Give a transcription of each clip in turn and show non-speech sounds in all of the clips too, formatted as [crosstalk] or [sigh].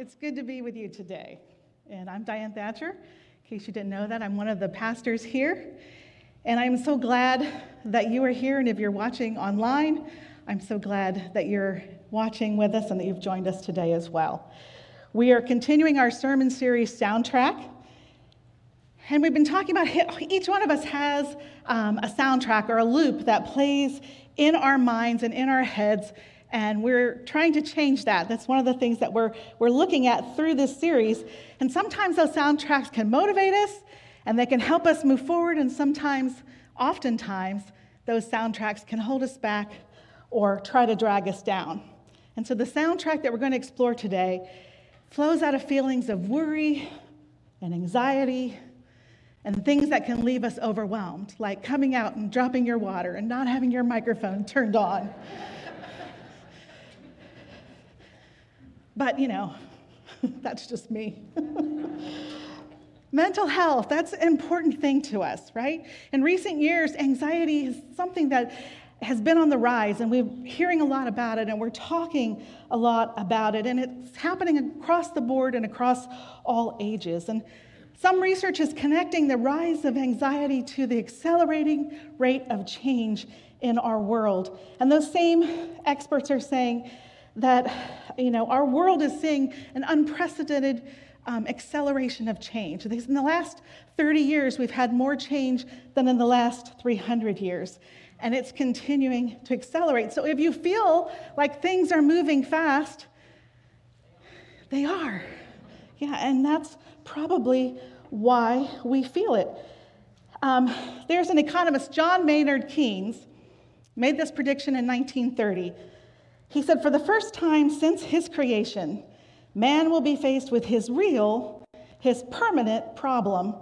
It's good to be with you today. And I'm Diane Thatcher. In case you didn't know that, I'm one of the pastors here. And I'm so glad that you are here. And if you're watching online, I'm so glad that you're watching with us and that you've joined us today as well. We are continuing our sermon series soundtrack. And we've been talking about each one of us has um, a soundtrack or a loop that plays in our minds and in our heads and we're trying to change that. That's one of the things that we're, we're looking at through this series. And sometimes those soundtracks can motivate us and they can help us move forward. And sometimes, oftentimes, those soundtracks can hold us back or try to drag us down. And so the soundtrack that we're going to explore today flows out of feelings of worry and anxiety and things that can leave us overwhelmed, like coming out and dropping your water and not having your microphone turned on. But, you know, [laughs] that's just me. [laughs] Mental health, that's an important thing to us, right? In recent years, anxiety is something that has been on the rise, and we're hearing a lot about it, and we're talking a lot about it, and it's happening across the board and across all ages. And some research is connecting the rise of anxiety to the accelerating rate of change in our world. And those same experts are saying that you know, our world is seeing an unprecedented um, acceleration of change. In the last 30 years, we've had more change than in the last 300 years. And it's continuing to accelerate. So if you feel like things are moving fast, they are. Yeah, and that's probably why we feel it. Um, there's an economist, John Maynard Keynes, made this prediction in 1930 he said, For the first time since his creation, man will be faced with his real, his permanent problem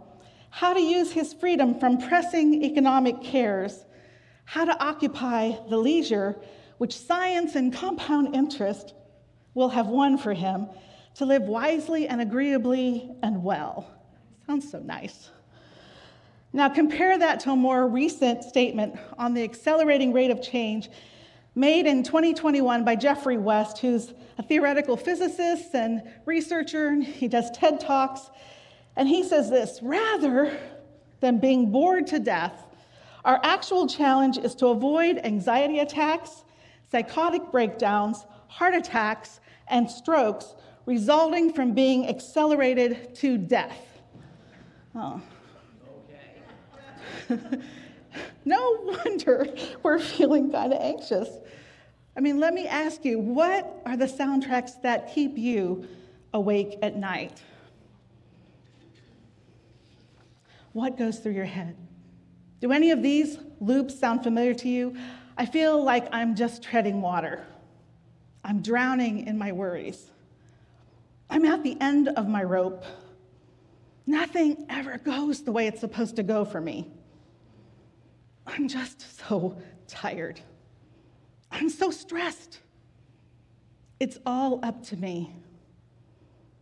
how to use his freedom from pressing economic cares, how to occupy the leisure which science and compound interest will have won for him to live wisely and agreeably and well. Sounds so nice. Now, compare that to a more recent statement on the accelerating rate of change made in 2021 by Geoffrey West, who's a theoretical physicist and researcher, and he does TED Talks. And he says this rather than being bored to death, our actual challenge is to avoid anxiety attacks, psychotic breakdowns, heart attacks, and strokes resulting from being accelerated to death. Oh. [laughs] No wonder we're feeling kind of anxious. I mean, let me ask you what are the soundtracks that keep you awake at night? What goes through your head? Do any of these loops sound familiar to you? I feel like I'm just treading water. I'm drowning in my worries. I'm at the end of my rope. Nothing ever goes the way it's supposed to go for me. I'm just so tired. I'm so stressed. It's all up to me.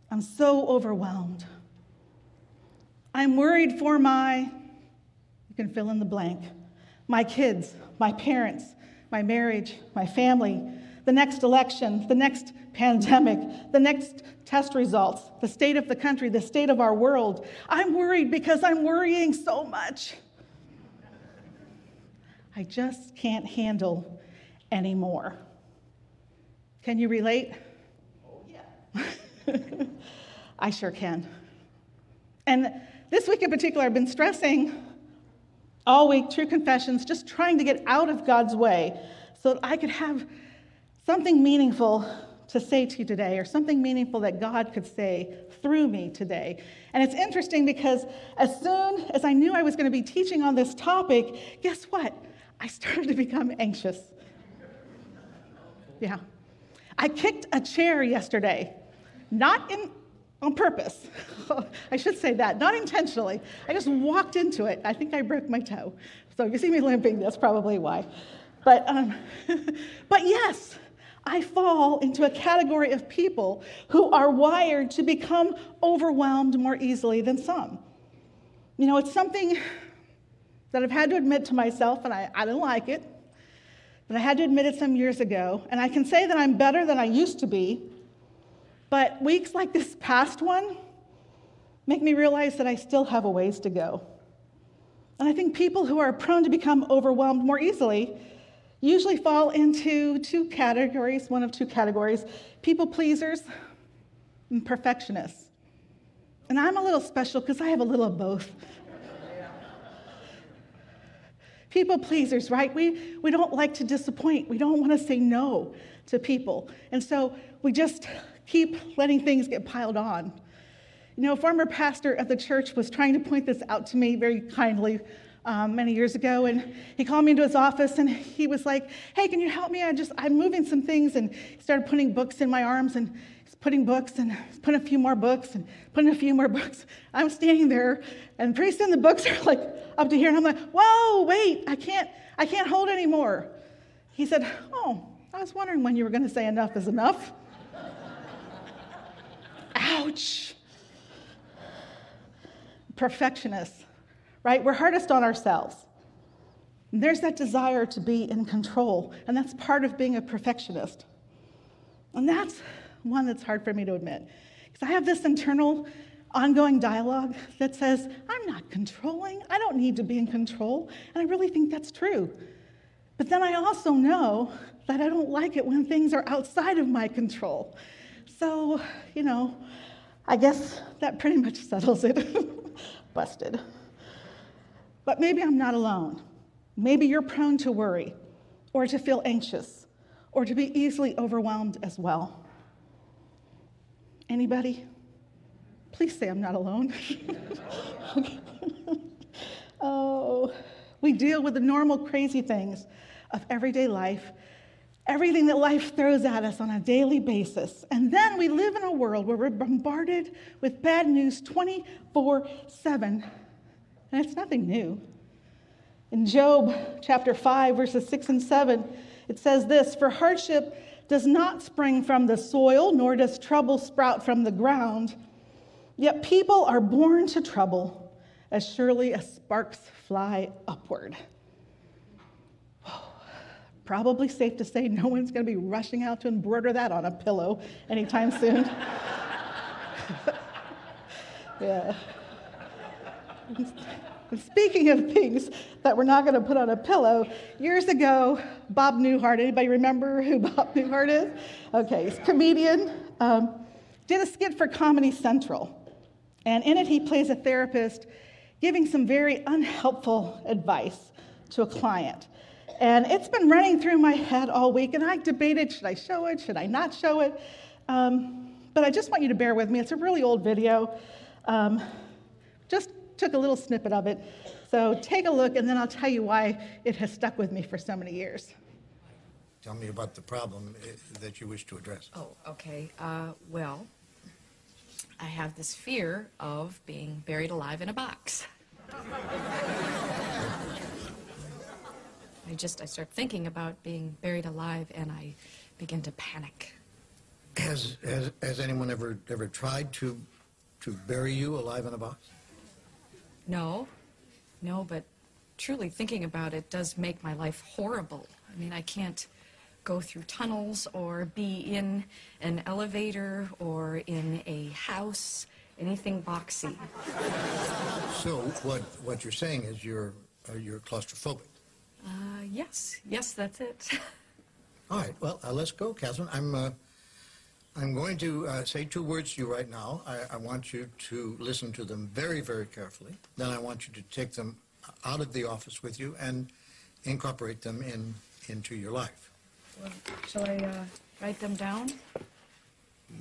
I'm so overwhelmed. I'm worried for my, you can fill in the blank, my kids, my parents, my marriage, my family, the next election, the next pandemic, the next test results, the state of the country, the state of our world. I'm worried because I'm worrying so much. I just can't handle anymore. Can you relate? Oh, yeah. [laughs] I sure can. And this week in particular, I've been stressing all week, true confessions, just trying to get out of God's way so that I could have something meaningful to say to you today, or something meaningful that God could say through me today. And it's interesting because as soon as I knew I was going to be teaching on this topic, guess what? I started to become anxious. Yeah. I kicked a chair yesterday, not in, on purpose. [laughs] I should say that, not intentionally. I just walked into it. I think I broke my toe. So if you see me limping, that's probably why. But, um, [laughs] but yes, I fall into a category of people who are wired to become overwhelmed more easily than some. You know, it's something that I've had to admit to myself, and I, I don't like it. But I had to admit it some years ago, and I can say that I'm better than I used to be. But weeks like this past one make me realize that I still have a ways to go. And I think people who are prone to become overwhelmed more easily usually fall into two categories, one of two categories people pleasers and perfectionists. And I'm a little special because I have a little of both. People pleasers, right? We, we don't like to disappoint. We don't want to say no to people. And so we just keep letting things get piled on. You know, a former pastor at the church was trying to point this out to me very kindly um, many years ago, and he called me into his office and he was like, "Hey, can you help me? I just I'm moving some things." And he started putting books in my arms and putting books and putting a few more books and putting a few more books. I'm standing there, and pretty soon the books are like up to here, and I'm like, "Whoa, wait! I can't I can't hold anymore." He said, "Oh, I was wondering when you were going to say enough is enough." [laughs] Ouch perfectionists, right? We're hardest on ourselves. And there's that desire to be in control, and that's part of being a perfectionist. And that's one that's hard for me to admit. Because I have this internal, ongoing dialogue that says, I'm not controlling. I don't need to be in control. And I really think that's true. But then I also know that I don't like it when things are outside of my control. So, you know, I guess that pretty much settles it. [laughs] busted. But maybe I'm not alone. Maybe you're prone to worry or to feel anxious or to be easily overwhelmed as well. Anybody? Please say I'm not alone. [laughs] oh, we deal with the normal crazy things of everyday life, everything that life throws at us on a daily basis. And then we live in a world where we're bombarded with bad news 24 7. And it's nothing new. In Job chapter 5, verses 6 and 7, it says this For hardship does not spring from the soil, nor does trouble sprout from the ground. Yet people are born to trouble as surely as sparks fly upward. Probably safe to say no one's going to be rushing out to embroider that on a pillow anytime soon. [laughs] yeah. Speaking of things that we're not going to put on a pillow, years ago, Bob Newhart, anybody remember who [laughs] Bob Newhart is? Okay, he's a comedian, um, did a skit for Comedy Central. And in it, he plays a therapist giving some very unhelpful advice to a client. And it's been running through my head all week, and I debated should I show it, should I not show it? Um, but I just want you to bear with me. It's a really old video. Um, just took a little snippet of it. So take a look, and then I'll tell you why it has stuck with me for so many years. Tell me about the problem eh, that you wish to address. Oh, okay. Uh, well, I have this fear of being buried alive in a box. I just I start thinking about being buried alive and I begin to panic. Has, has, has anyone ever, ever tried to, to bury you alive in a box? No, no, but truly thinking about it does make my life horrible. I mean, I can't go through tunnels or be in an elevator or in a house, anything boxy. So what, what you're saying is you're, uh, you're claustrophobic. Uh, yes, yes, that's it. [laughs] All right, well, uh, let's go, Catherine. I'm, uh, I'm going to uh, say two words to you right now. I, I want you to listen to them very, very carefully. Then I want you to take them out of the office with you and incorporate them in, into your life. Well, shall I uh, write them down?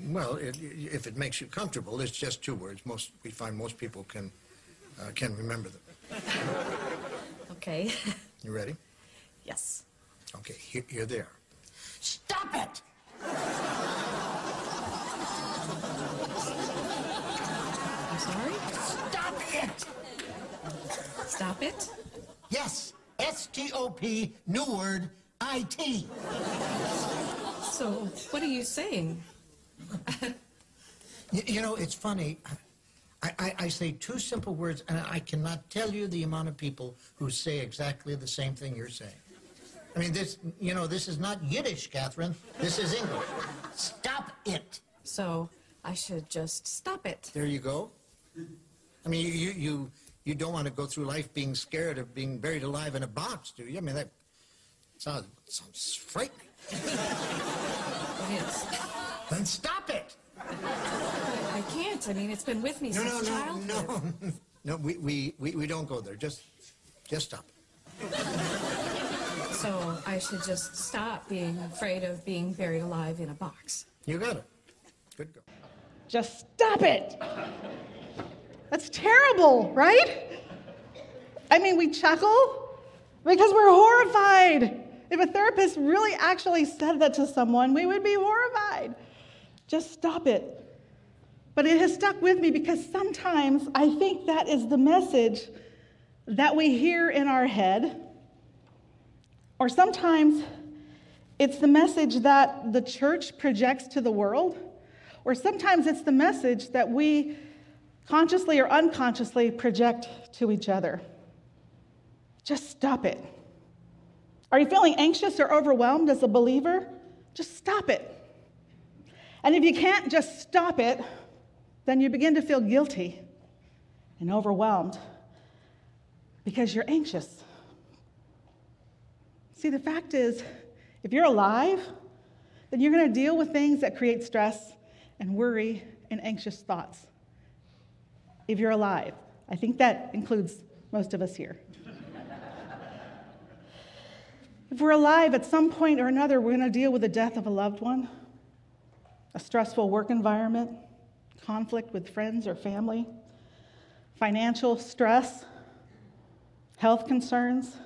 Well, it, if it makes you comfortable, it's just two words. Most, we find most people can, uh, can remember them. [laughs] Okay. [laughs] You ready? yes. Okay, here, here they are. Stop it! [laughs] I'm sorry? Stop it! Stop it? Yes, S-T-O-P, new word, I-T. So, what are you saying? You, you know, it's funny. I, I, I say two simple words, and I cannot tell you the amount of people who say exactly the same thing you're saying. I mean, this, you know, this is not Yiddish, Catherine. This is English. Stop it. So I should just stop it. There you go. I mean, you, you, you, you don't want to go through life being scared of being buried alive in a box, do you? I mean, that sounds, sounds frightening. It is. Then stop it! I can't. I mean, it's been with me No, since no, no, childhood. no. [laughs] No, we, we, we, we don't go there. Just, just stop. So I should just stop being afraid of being buried alive in a box. You got it. Good girl. Just stop it. That's terrible, right? I mean, we chuckle because we're horrified. If a therapist really actually said that to someone, we would be horrified. Just stop it. But it has stuck with me because sometimes I think that is the message that we hear in our head, or sometimes it's the message that the church projects to the world, or sometimes it's the message that we consciously or unconsciously project to each other. Just stop it. Are you feeling anxious or overwhelmed as a believer? Just stop it. And if you can't just stop it, then you begin to feel guilty and overwhelmed because you're anxious. See, the fact is, if you're alive, then you're going to deal with things that create stress and worry and anxious thoughts. If you're alive, I think that includes most of us here. [laughs] if we're alive, at some point or another, we're going to deal with the death of a loved one, a stressful work environment, conflict with friends or family, financial stress, health concerns,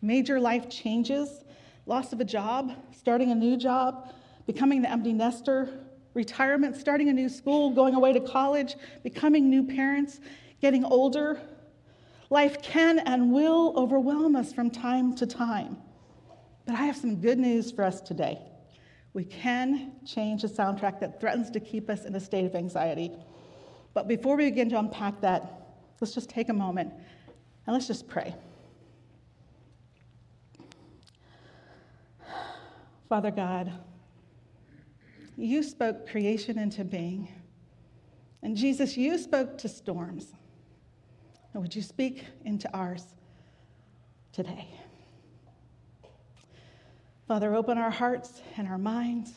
major life changes, loss of a job, starting a new job, becoming the empty nester, retirement, starting a new school, going away to college, becoming new parents, getting older. Life can and will overwhelm us from time to time. But I have some good news for us today. We can change the soundtrack that threatens to keep us in a state of anxiety. But before we begin to unpack that, let's just take a moment and let's just pray. Father God, you spoke creation into being. And Jesus, you spoke to storms. Would you speak into ours today? Father, open our hearts and our minds.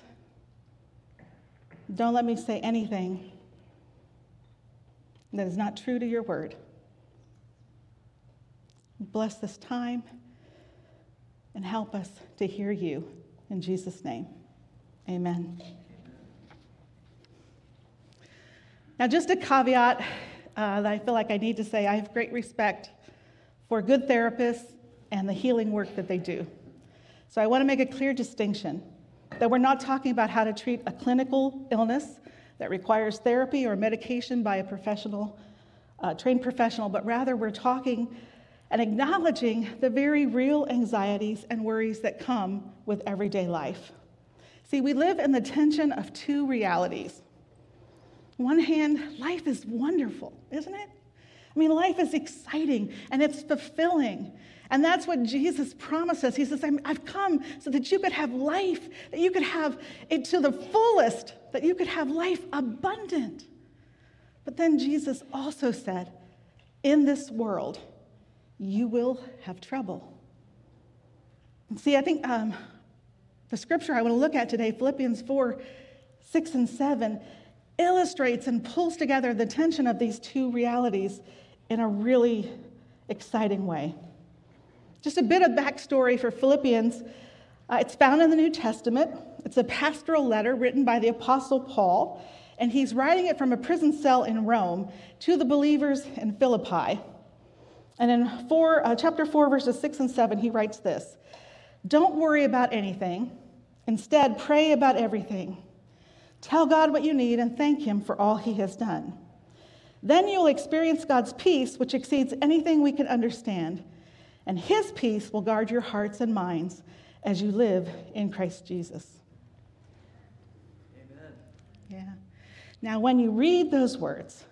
Don't let me say anything that is not true to your word. Bless this time and help us to hear you. In Jesus' name, amen. Now, just a caveat uh, that I feel like I need to say I have great respect for good therapists and the healing work that they do. So I want to make a clear distinction that we're not talking about how to treat a clinical illness that requires therapy or medication by a professional, uh, trained professional, but rather we're talking and acknowledging the very real anxieties and worries that come with everyday life. See, we live in the tension of two realities. One hand, life is wonderful, isn't it? I mean, life is exciting and it's fulfilling. And that's what Jesus promises. He says, I've come so that you could have life, that you could have it to the fullest, that you could have life abundant. But then Jesus also said, In this world, you will have trouble. And see, I think um, the scripture I want to look at today, Philippians 4 6 and 7, illustrates and pulls together the tension of these two realities in a really exciting way. Just a bit of backstory for Philippians. Uh, it's found in the New Testament. It's a pastoral letter written by the Apostle Paul, and he's writing it from a prison cell in Rome to the believers in Philippi. And in four, uh, chapter 4, verses 6 and 7, he writes this Don't worry about anything. Instead, pray about everything. Tell God what you need and thank Him for all He has done. Then you'll experience God's peace, which exceeds anything we can understand and his peace will guard your hearts and minds as you live in Christ Jesus. Amen. Yeah. Now, when you read those words,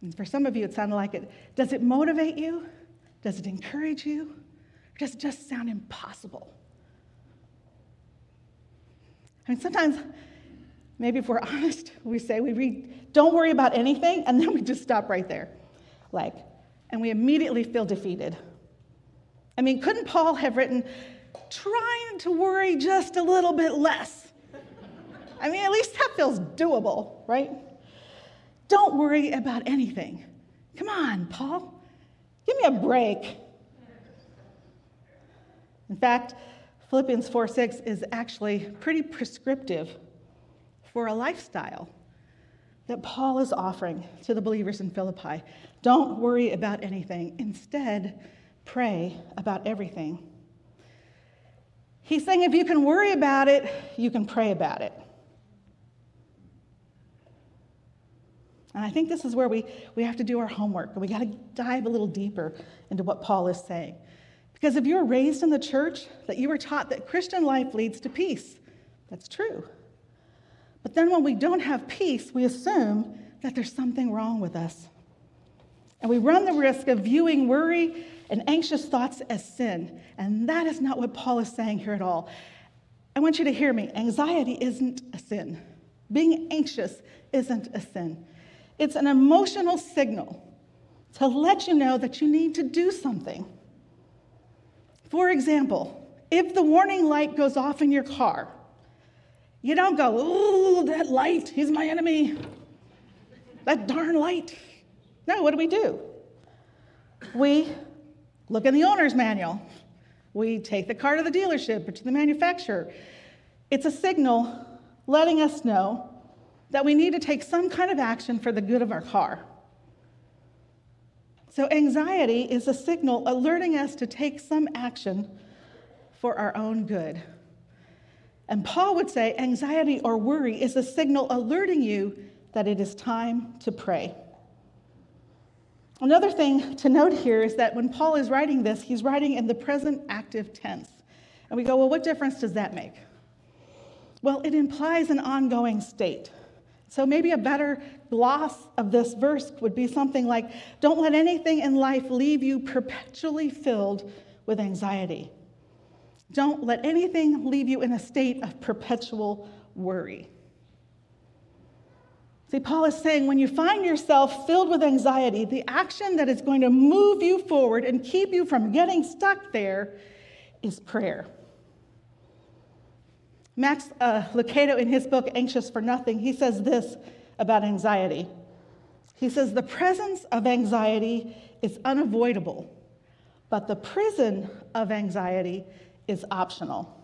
and for some of you it sounded like it, does it motivate you? Does it encourage you? Or does it just sound impossible? I mean, sometimes maybe if we're [laughs] honest, we say we read, don't worry about anything, and then we just stop right there. Like, and we immediately feel defeated. I mean, couldn't Paul have written, trying to worry just a little bit less? I mean, at least that feels doable, right? Don't worry about anything. Come on, Paul. Give me a break. In fact, Philippians 4 6 is actually pretty prescriptive for a lifestyle that Paul is offering to the believers in Philippi. Don't worry about anything. Instead, pray about everything. He's saying if you can worry about it, you can pray about it. And I think this is where we, we have to do our homework. and We got to dive a little deeper into what Paul is saying. Because if you were raised in the church, that you were taught that Christian life leads to peace, that's true. But then when we don't have peace, we assume that there's something wrong with us. And we run the risk of viewing worry and anxious thoughts as sin. And that is not what Paul is saying here at all. I want you to hear me. Anxiety isn't a sin, being anxious isn't a sin. It's an emotional signal to let you know that you need to do something. For example, if the warning light goes off in your car, you don't go, ooh, that light, he's my enemy. That darn light. No, what do we do? We look in the owner's manual. We take the car to the dealership or to the manufacturer. It's a signal letting us know that we need to take some kind of action for the good of our car. So, anxiety is a signal alerting us to take some action for our own good. And Paul would say anxiety or worry is a signal alerting you that it is time to pray. Another thing to note here is that when Paul is writing this, he's writing in the present active tense. And we go, well, what difference does that make? Well, it implies an ongoing state. So maybe a better gloss of this verse would be something like Don't let anything in life leave you perpetually filled with anxiety. Don't let anything leave you in a state of perpetual worry. See, Paul is saying when you find yourself filled with anxiety, the action that is going to move you forward and keep you from getting stuck there is prayer. Max uh, Lucado, in his book, Anxious for Nothing, he says this about anxiety. He says, The presence of anxiety is unavoidable, but the prison of anxiety is optional.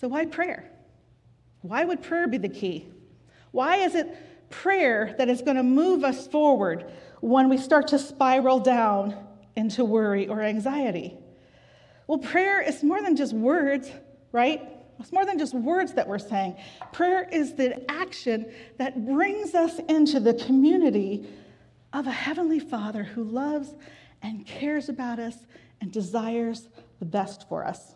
So, why prayer? Why would prayer be the key? Why is it prayer that is going to move us forward when we start to spiral down into worry or anxiety? Well, prayer is more than just words, right? It's more than just words that we're saying. Prayer is the action that brings us into the community of a Heavenly Father who loves and cares about us and desires the best for us.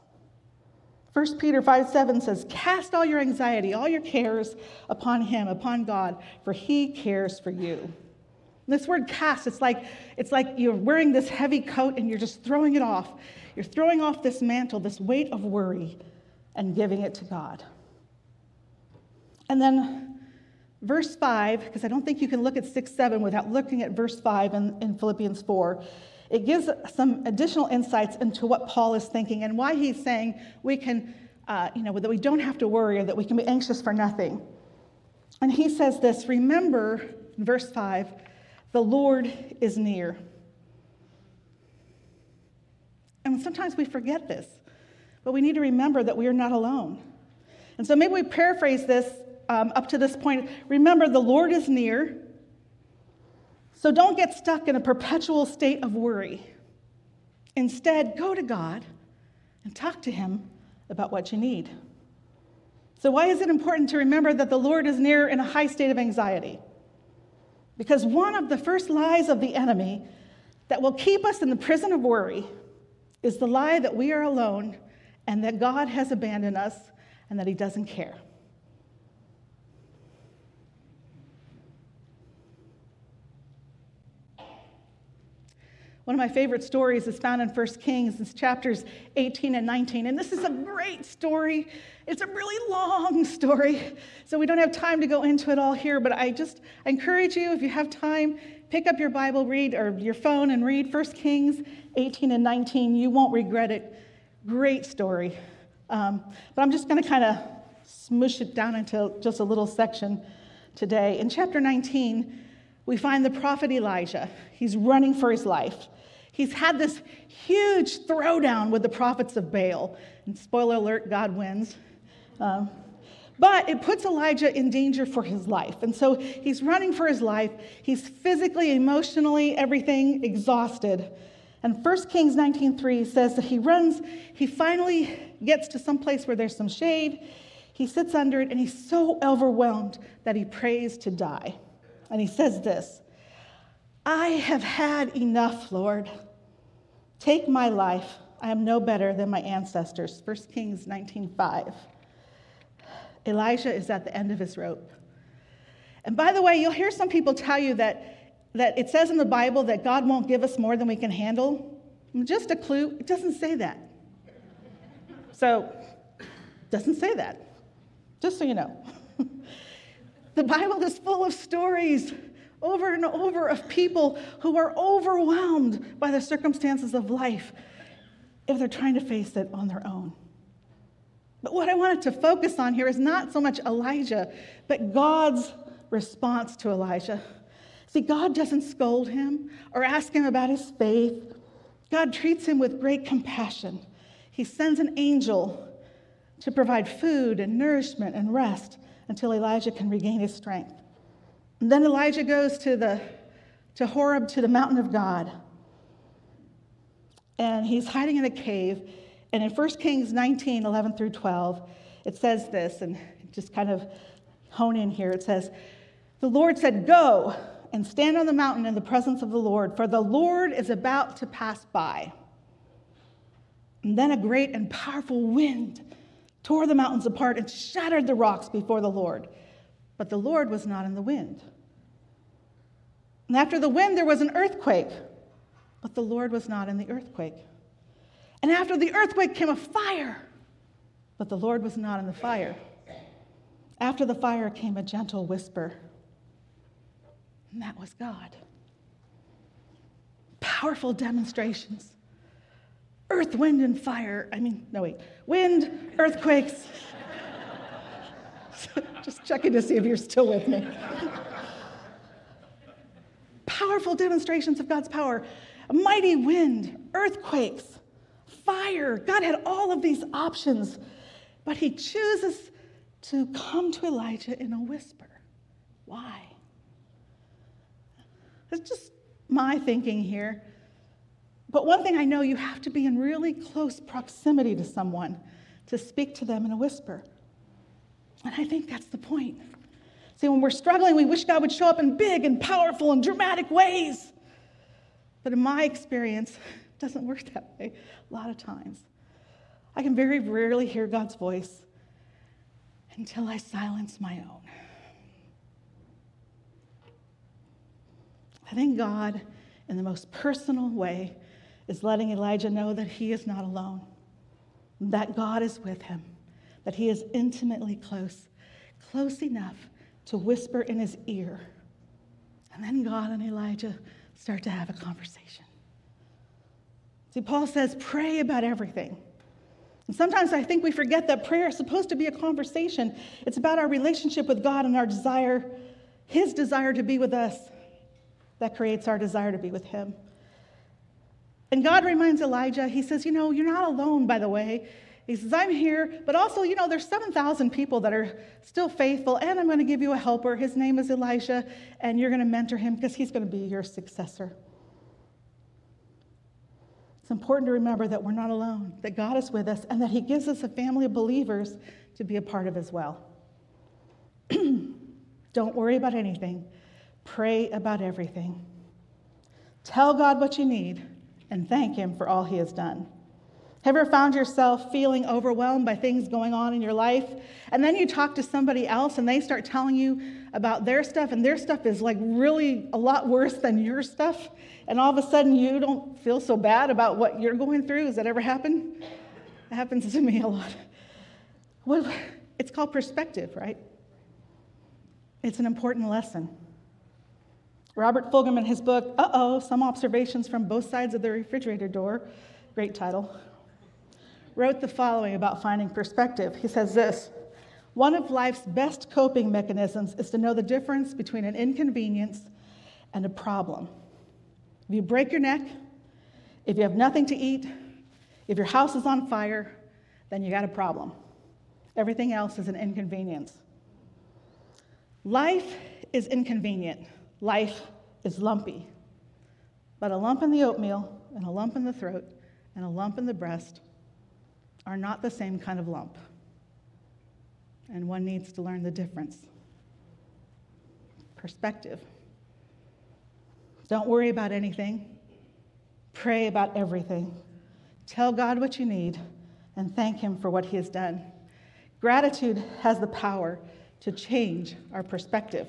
1 Peter 5 7 says, Cast all your anxiety, all your cares upon Him, upon God, for He cares for you. This word cast, it's like, it's like you're wearing this heavy coat and you're just throwing it off. You're throwing off this mantle, this weight of worry, and giving it to God. And then verse 5, because I don't think you can look at 6 7 without looking at verse 5 in, in Philippians 4, it gives some additional insights into what Paul is thinking and why he's saying we can, uh, you know, that we don't have to worry or that we can be anxious for nothing. And he says this Remember, verse 5, the Lord is near. And sometimes we forget this, but we need to remember that we are not alone. And so maybe we paraphrase this um, up to this point. Remember, the Lord is near. So don't get stuck in a perpetual state of worry. Instead, go to God and talk to Him about what you need. So, why is it important to remember that the Lord is near in a high state of anxiety? Because one of the first lies of the enemy that will keep us in the prison of worry is the lie that we are alone and that God has abandoned us and that He doesn't care. One of my favorite stories is found in 1 Kings, it's chapters 18 and 19. And this is a great story. It's a really long [laughs] story, so we don't have time to go into it all here, but I just I encourage you, if you have time, pick up your Bible, read, or your phone, and read 1 Kings 18 and 19. You won't regret it. Great story. Um, but I'm just going to kind of smush it down into just a little section today. In chapter 19, we find the prophet Elijah. He's running for his life. He's had this huge throwdown with the prophets of Baal. And spoiler alert, God wins. Um, but it puts Elijah in danger for his life. And so he's running for his life. He's physically, emotionally, everything exhausted. And 1 Kings 19:3 says that he runs, he finally gets to some place where there's some shade. He sits under it and he's so overwhelmed that he prays to die. And he says this I have had enough, Lord. Take my life. I am no better than my ancestors. 1 Kings 19:5. Elijah is at the end of his rope. And by the way, you'll hear some people tell you that, that it says in the Bible that God won't give us more than we can handle. Just a clue, it doesn't say that. So, doesn't say that. Just so you know. [laughs] the Bible is full of stories over and over of people who are overwhelmed by the circumstances of life if they're trying to face it on their own. But what I wanted to focus on here is not so much Elijah, but God's response to Elijah. See, God doesn't scold him or ask him about his faith. God treats him with great compassion. He sends an angel to provide food and nourishment and rest until Elijah can regain his strength. Then Elijah goes to the to Horeb to the mountain of God. And he's hiding in a cave. And in 1 Kings 19, 11 through 12, it says this, and just kind of hone in here. It says, The Lord said, Go and stand on the mountain in the presence of the Lord, for the Lord is about to pass by. And then a great and powerful wind tore the mountains apart and shattered the rocks before the Lord. But the Lord was not in the wind. And after the wind, there was an earthquake, but the Lord was not in the earthquake. And after the earthquake came a fire, but the Lord was not in the fire. After the fire came a gentle whisper, and that was God. Powerful demonstrations. Earth, wind, and fire. I mean, no, wait. Wind, earthquakes. [laughs] Just checking to see if you're still with me. Powerful demonstrations of God's power. A mighty wind, earthquakes, fire. God had all of these options, but he chooses to come to Elijah in a whisper. Why? It's just my thinking here. But one thing I know you have to be in really close proximity to someone to speak to them in a whisper. And I think that's the point. See, when we're struggling, we wish God would show up in big and powerful and dramatic ways. But in my experience, [laughs] it doesn't work that way a lot of times. I can very rarely hear God's voice until I silence my own. I think God, in the most personal way, is letting Elijah know that he is not alone, that God is with him, that he is intimately close, close enough to whisper in his ear. And then God and Elijah start to have a conversation. See, Paul says, pray about everything. And sometimes I think we forget that prayer is supposed to be a conversation. It's about our relationship with God and our desire, his desire to be with us, that creates our desire to be with him. And God reminds Elijah, he says, You know, you're not alone, by the way. He says, I'm here, but also, you know, there's 7,000 people that are still faithful, and I'm going to give you a helper. His name is Elisha, and you're going to mentor him because he's going to be your successor. It's important to remember that we're not alone, that God is with us, and that he gives us a family of believers to be a part of as well. [clears throat] Don't worry about anything, pray about everything. Tell God what you need and thank him for all he has done. Have you ever found yourself feeling overwhelmed by things going on in your life? And then you talk to somebody else and they start telling you about their stuff, and their stuff is like really a lot worse than your stuff. And all of a sudden you don't feel so bad about what you're going through. Has that ever happened? It happens to me a lot. Well, it's called perspective, right? It's an important lesson. Robert Fulghum, in his book, Uh Oh, Some Observations from Both Sides of the Refrigerator Door, great title, wrote the following about finding perspective. He says this One of life's best coping mechanisms is to know the difference between an inconvenience and a problem. If you break your neck, if you have nothing to eat, if your house is on fire, then you got a problem. Everything else is an inconvenience. Life is inconvenient. Life is lumpy. But a lump in the oatmeal, and a lump in the throat, and a lump in the breast are not the same kind of lump. And one needs to learn the difference. Perspective. Don't worry about anything, pray about everything. Tell God what you need and thank Him for what He has done. Gratitude has the power to change our perspective.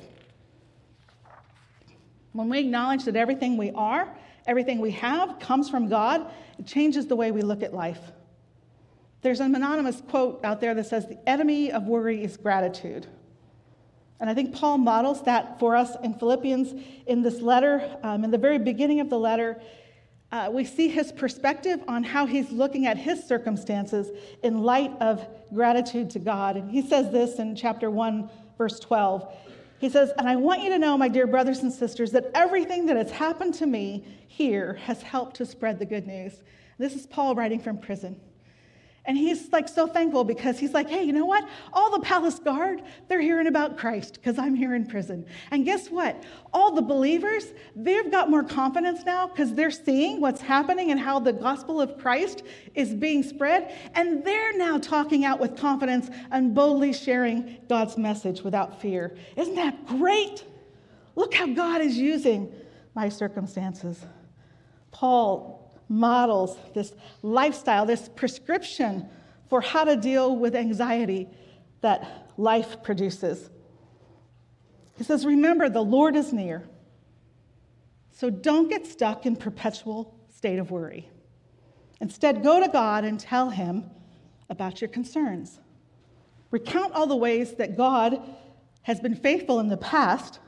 When we acknowledge that everything we are, everything we have comes from God, it changes the way we look at life. There's an anonymous quote out there that says, The enemy of worry is gratitude. And I think Paul models that for us in Philippians in this letter. Um, in the very beginning of the letter, uh, we see his perspective on how he's looking at his circumstances in light of gratitude to God. And he says this in chapter 1, verse 12. He says, And I want you to know, my dear brothers and sisters, that everything that has happened to me here has helped to spread the good news. This is Paul writing from prison. And he's like so thankful because he's like, hey, you know what? All the palace guard, they're hearing about Christ because I'm here in prison. And guess what? All the believers, they've got more confidence now because they're seeing what's happening and how the gospel of Christ is being spread. And they're now talking out with confidence and boldly sharing God's message without fear. Isn't that great? Look how God is using my circumstances. Paul models this lifestyle, this prescription for how to deal with anxiety that life produces. He says, Remember, the Lord is near. So don't get stuck in perpetual state of worry. Instead, go to God and tell him about your concerns. Recount all the ways that God has been faithful in the past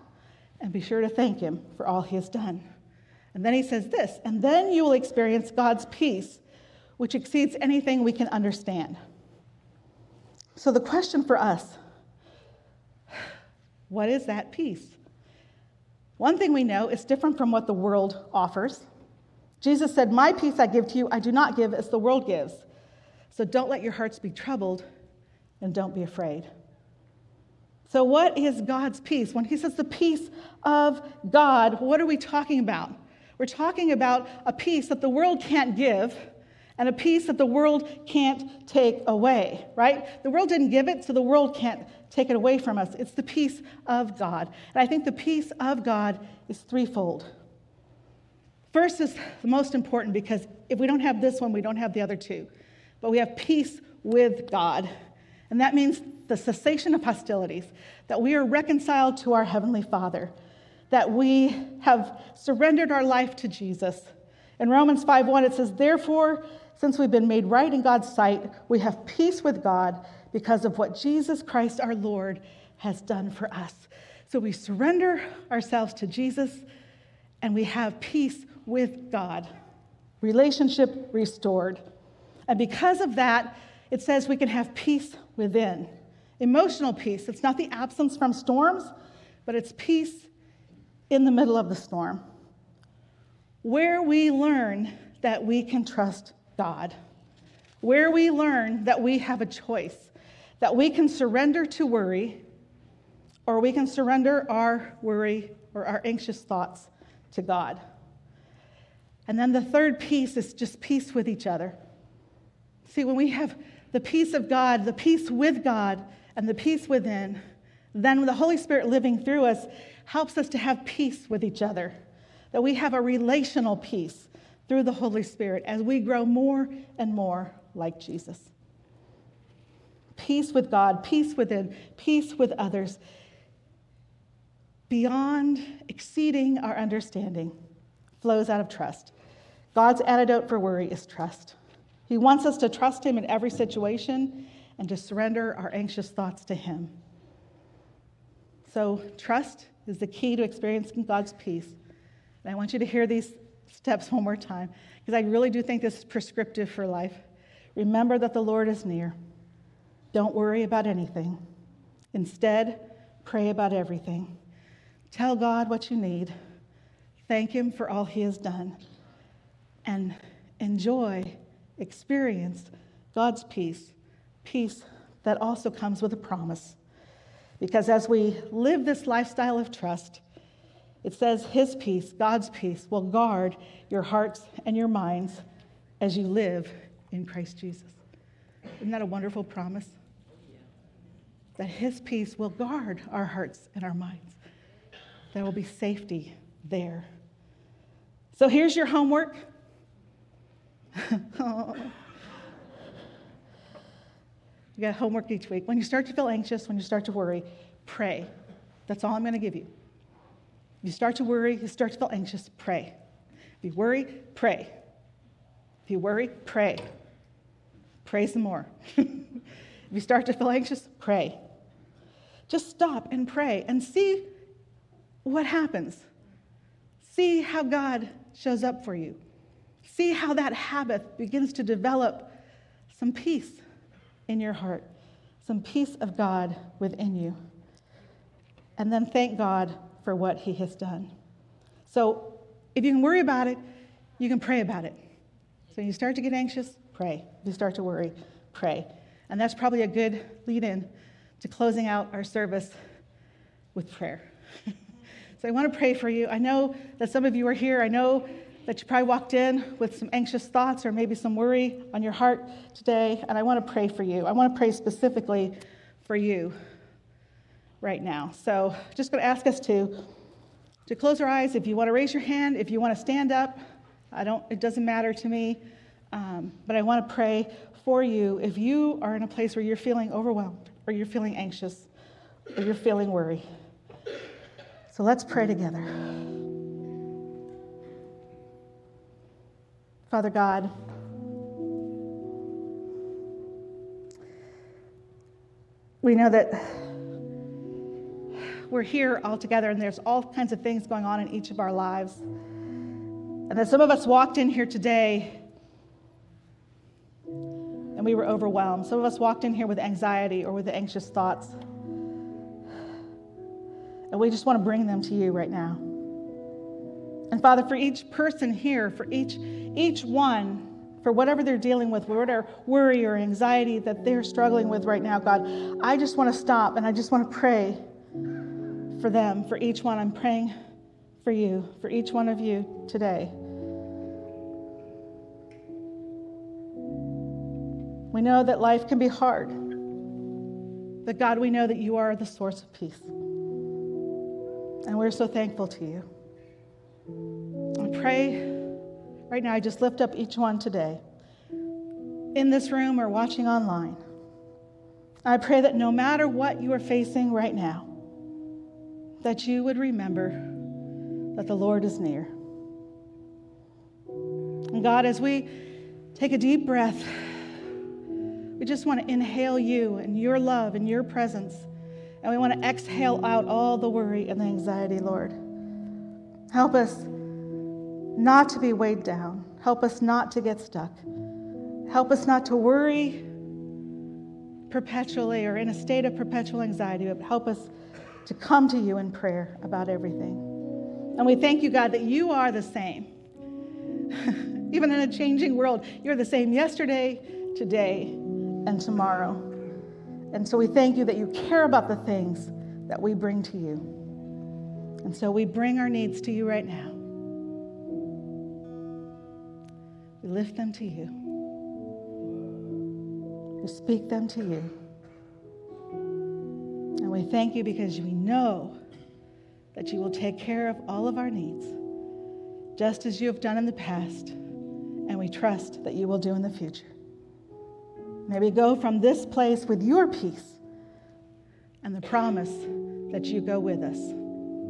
and be sure to thank him for all he has done. And then he says this, and then you will experience God's peace, which exceeds anything we can understand. So, the question for us what is that peace? One thing we know is different from what the world offers. Jesus said, My peace I give to you, I do not give as the world gives. So don't let your hearts be troubled and don't be afraid. So, what is God's peace? When he says the peace of God, what are we talking about? We're talking about a peace that the world can't give and a peace that the world can't take away, right? The world didn't give it, so the world can't take it away from us. It's the peace of God. And I think the peace of God is threefold. First is the most important because if we don't have this one, we don't have the other two. But we have peace with God. And that means the cessation of hostilities, that we are reconciled to our Heavenly Father that we have surrendered our life to Jesus. In Romans 5:1 it says, "Therefore, since we've been made right in God's sight, we have peace with God because of what Jesus Christ our Lord has done for us." So we surrender ourselves to Jesus and we have peace with God. Relationship restored. And because of that, it says we can have peace within. Emotional peace. It's not the absence from storms, but it's peace in the middle of the storm, where we learn that we can trust God, where we learn that we have a choice, that we can surrender to worry, or we can surrender our worry or our anxious thoughts to God. And then the third piece is just peace with each other. See, when we have the peace of God, the peace with God, and the peace within, then the Holy Spirit living through us, helps us to have peace with each other, that we have a relational peace through the Holy Spirit as we grow more and more like Jesus. Peace with God, peace within, peace with others, beyond exceeding our understanding, flows out of trust. God's antidote for worry is trust. He wants us to trust Him in every situation and to surrender our anxious thoughts to Him. So, trust is the key to experiencing God's peace. And I want you to hear these steps one more time because I really do think this is prescriptive for life. Remember that the Lord is near. Don't worry about anything. Instead, pray about everything. Tell God what you need. Thank Him for all He has done. And enjoy, experience God's peace, peace that also comes with a promise. Because as we live this lifestyle of trust, it says His peace, God's peace, will guard your hearts and your minds as you live in Christ Jesus. Isn't that a wonderful promise? That His peace will guard our hearts and our minds. There will be safety there. So here's your homework. [laughs] oh. You got homework each week. When you start to feel anxious, when you start to worry, pray. That's all I'm going to give you. You start to worry, you start to feel anxious, pray. If you worry, pray. If you worry, pray. Pray some more. [laughs] if you start to feel anxious, pray. Just stop and pray and see what happens. See how God shows up for you. See how that habit begins to develop some peace in your heart, some peace of God within you. And then thank God for what He has done. So if you can worry about it, you can pray about it. So you start to get anxious, pray. If you start to worry, pray. And that's probably a good lead in to closing out our service with prayer. [laughs] so I want to pray for you. I know that some of you are here. I know that you probably walked in with some anxious thoughts or maybe some worry on your heart today, and I want to pray for you. I want to pray specifically for you right now. So just going to ask us to, to close our eyes. If you want to raise your hand, if you want to stand up, I don't, it doesn't matter to me. Um, but I want to pray for you if you are in a place where you're feeling overwhelmed or you're feeling anxious or you're feeling worry. So let's pray together. Father God, we know that we're here all together and there's all kinds of things going on in each of our lives. And that some of us walked in here today and we were overwhelmed. Some of us walked in here with anxiety or with anxious thoughts. And we just want to bring them to you right now. And Father, for each person here, for each, each one, for whatever they're dealing with, whatever worry or anxiety that they're struggling with right now, God, I just want to stop and I just want to pray for them, for each one. I'm praying for you, for each one of you today. We know that life can be hard, but God, we know that you are the source of peace. And we're so thankful to you. I pray right now, I just lift up each one today in this room or watching online. I pray that no matter what you are facing right now, that you would remember that the Lord is near. And God, as we take a deep breath, we just want to inhale you and your love and your presence. And we want to exhale out all the worry and the anxiety, Lord. Help us not to be weighed down. Help us not to get stuck. Help us not to worry perpetually or in a state of perpetual anxiety, but help us to come to you in prayer about everything. And we thank you, God, that you are the same. [laughs] Even in a changing world, you're the same yesterday, today, and tomorrow. And so we thank you that you care about the things that we bring to you. And so we bring our needs to you right now. We lift them to you. We speak them to you. And we thank you because we know that you will take care of all of our needs, just as you have done in the past. and we trust that you will do in the future. May we go from this place with your peace and the promise that you go with us.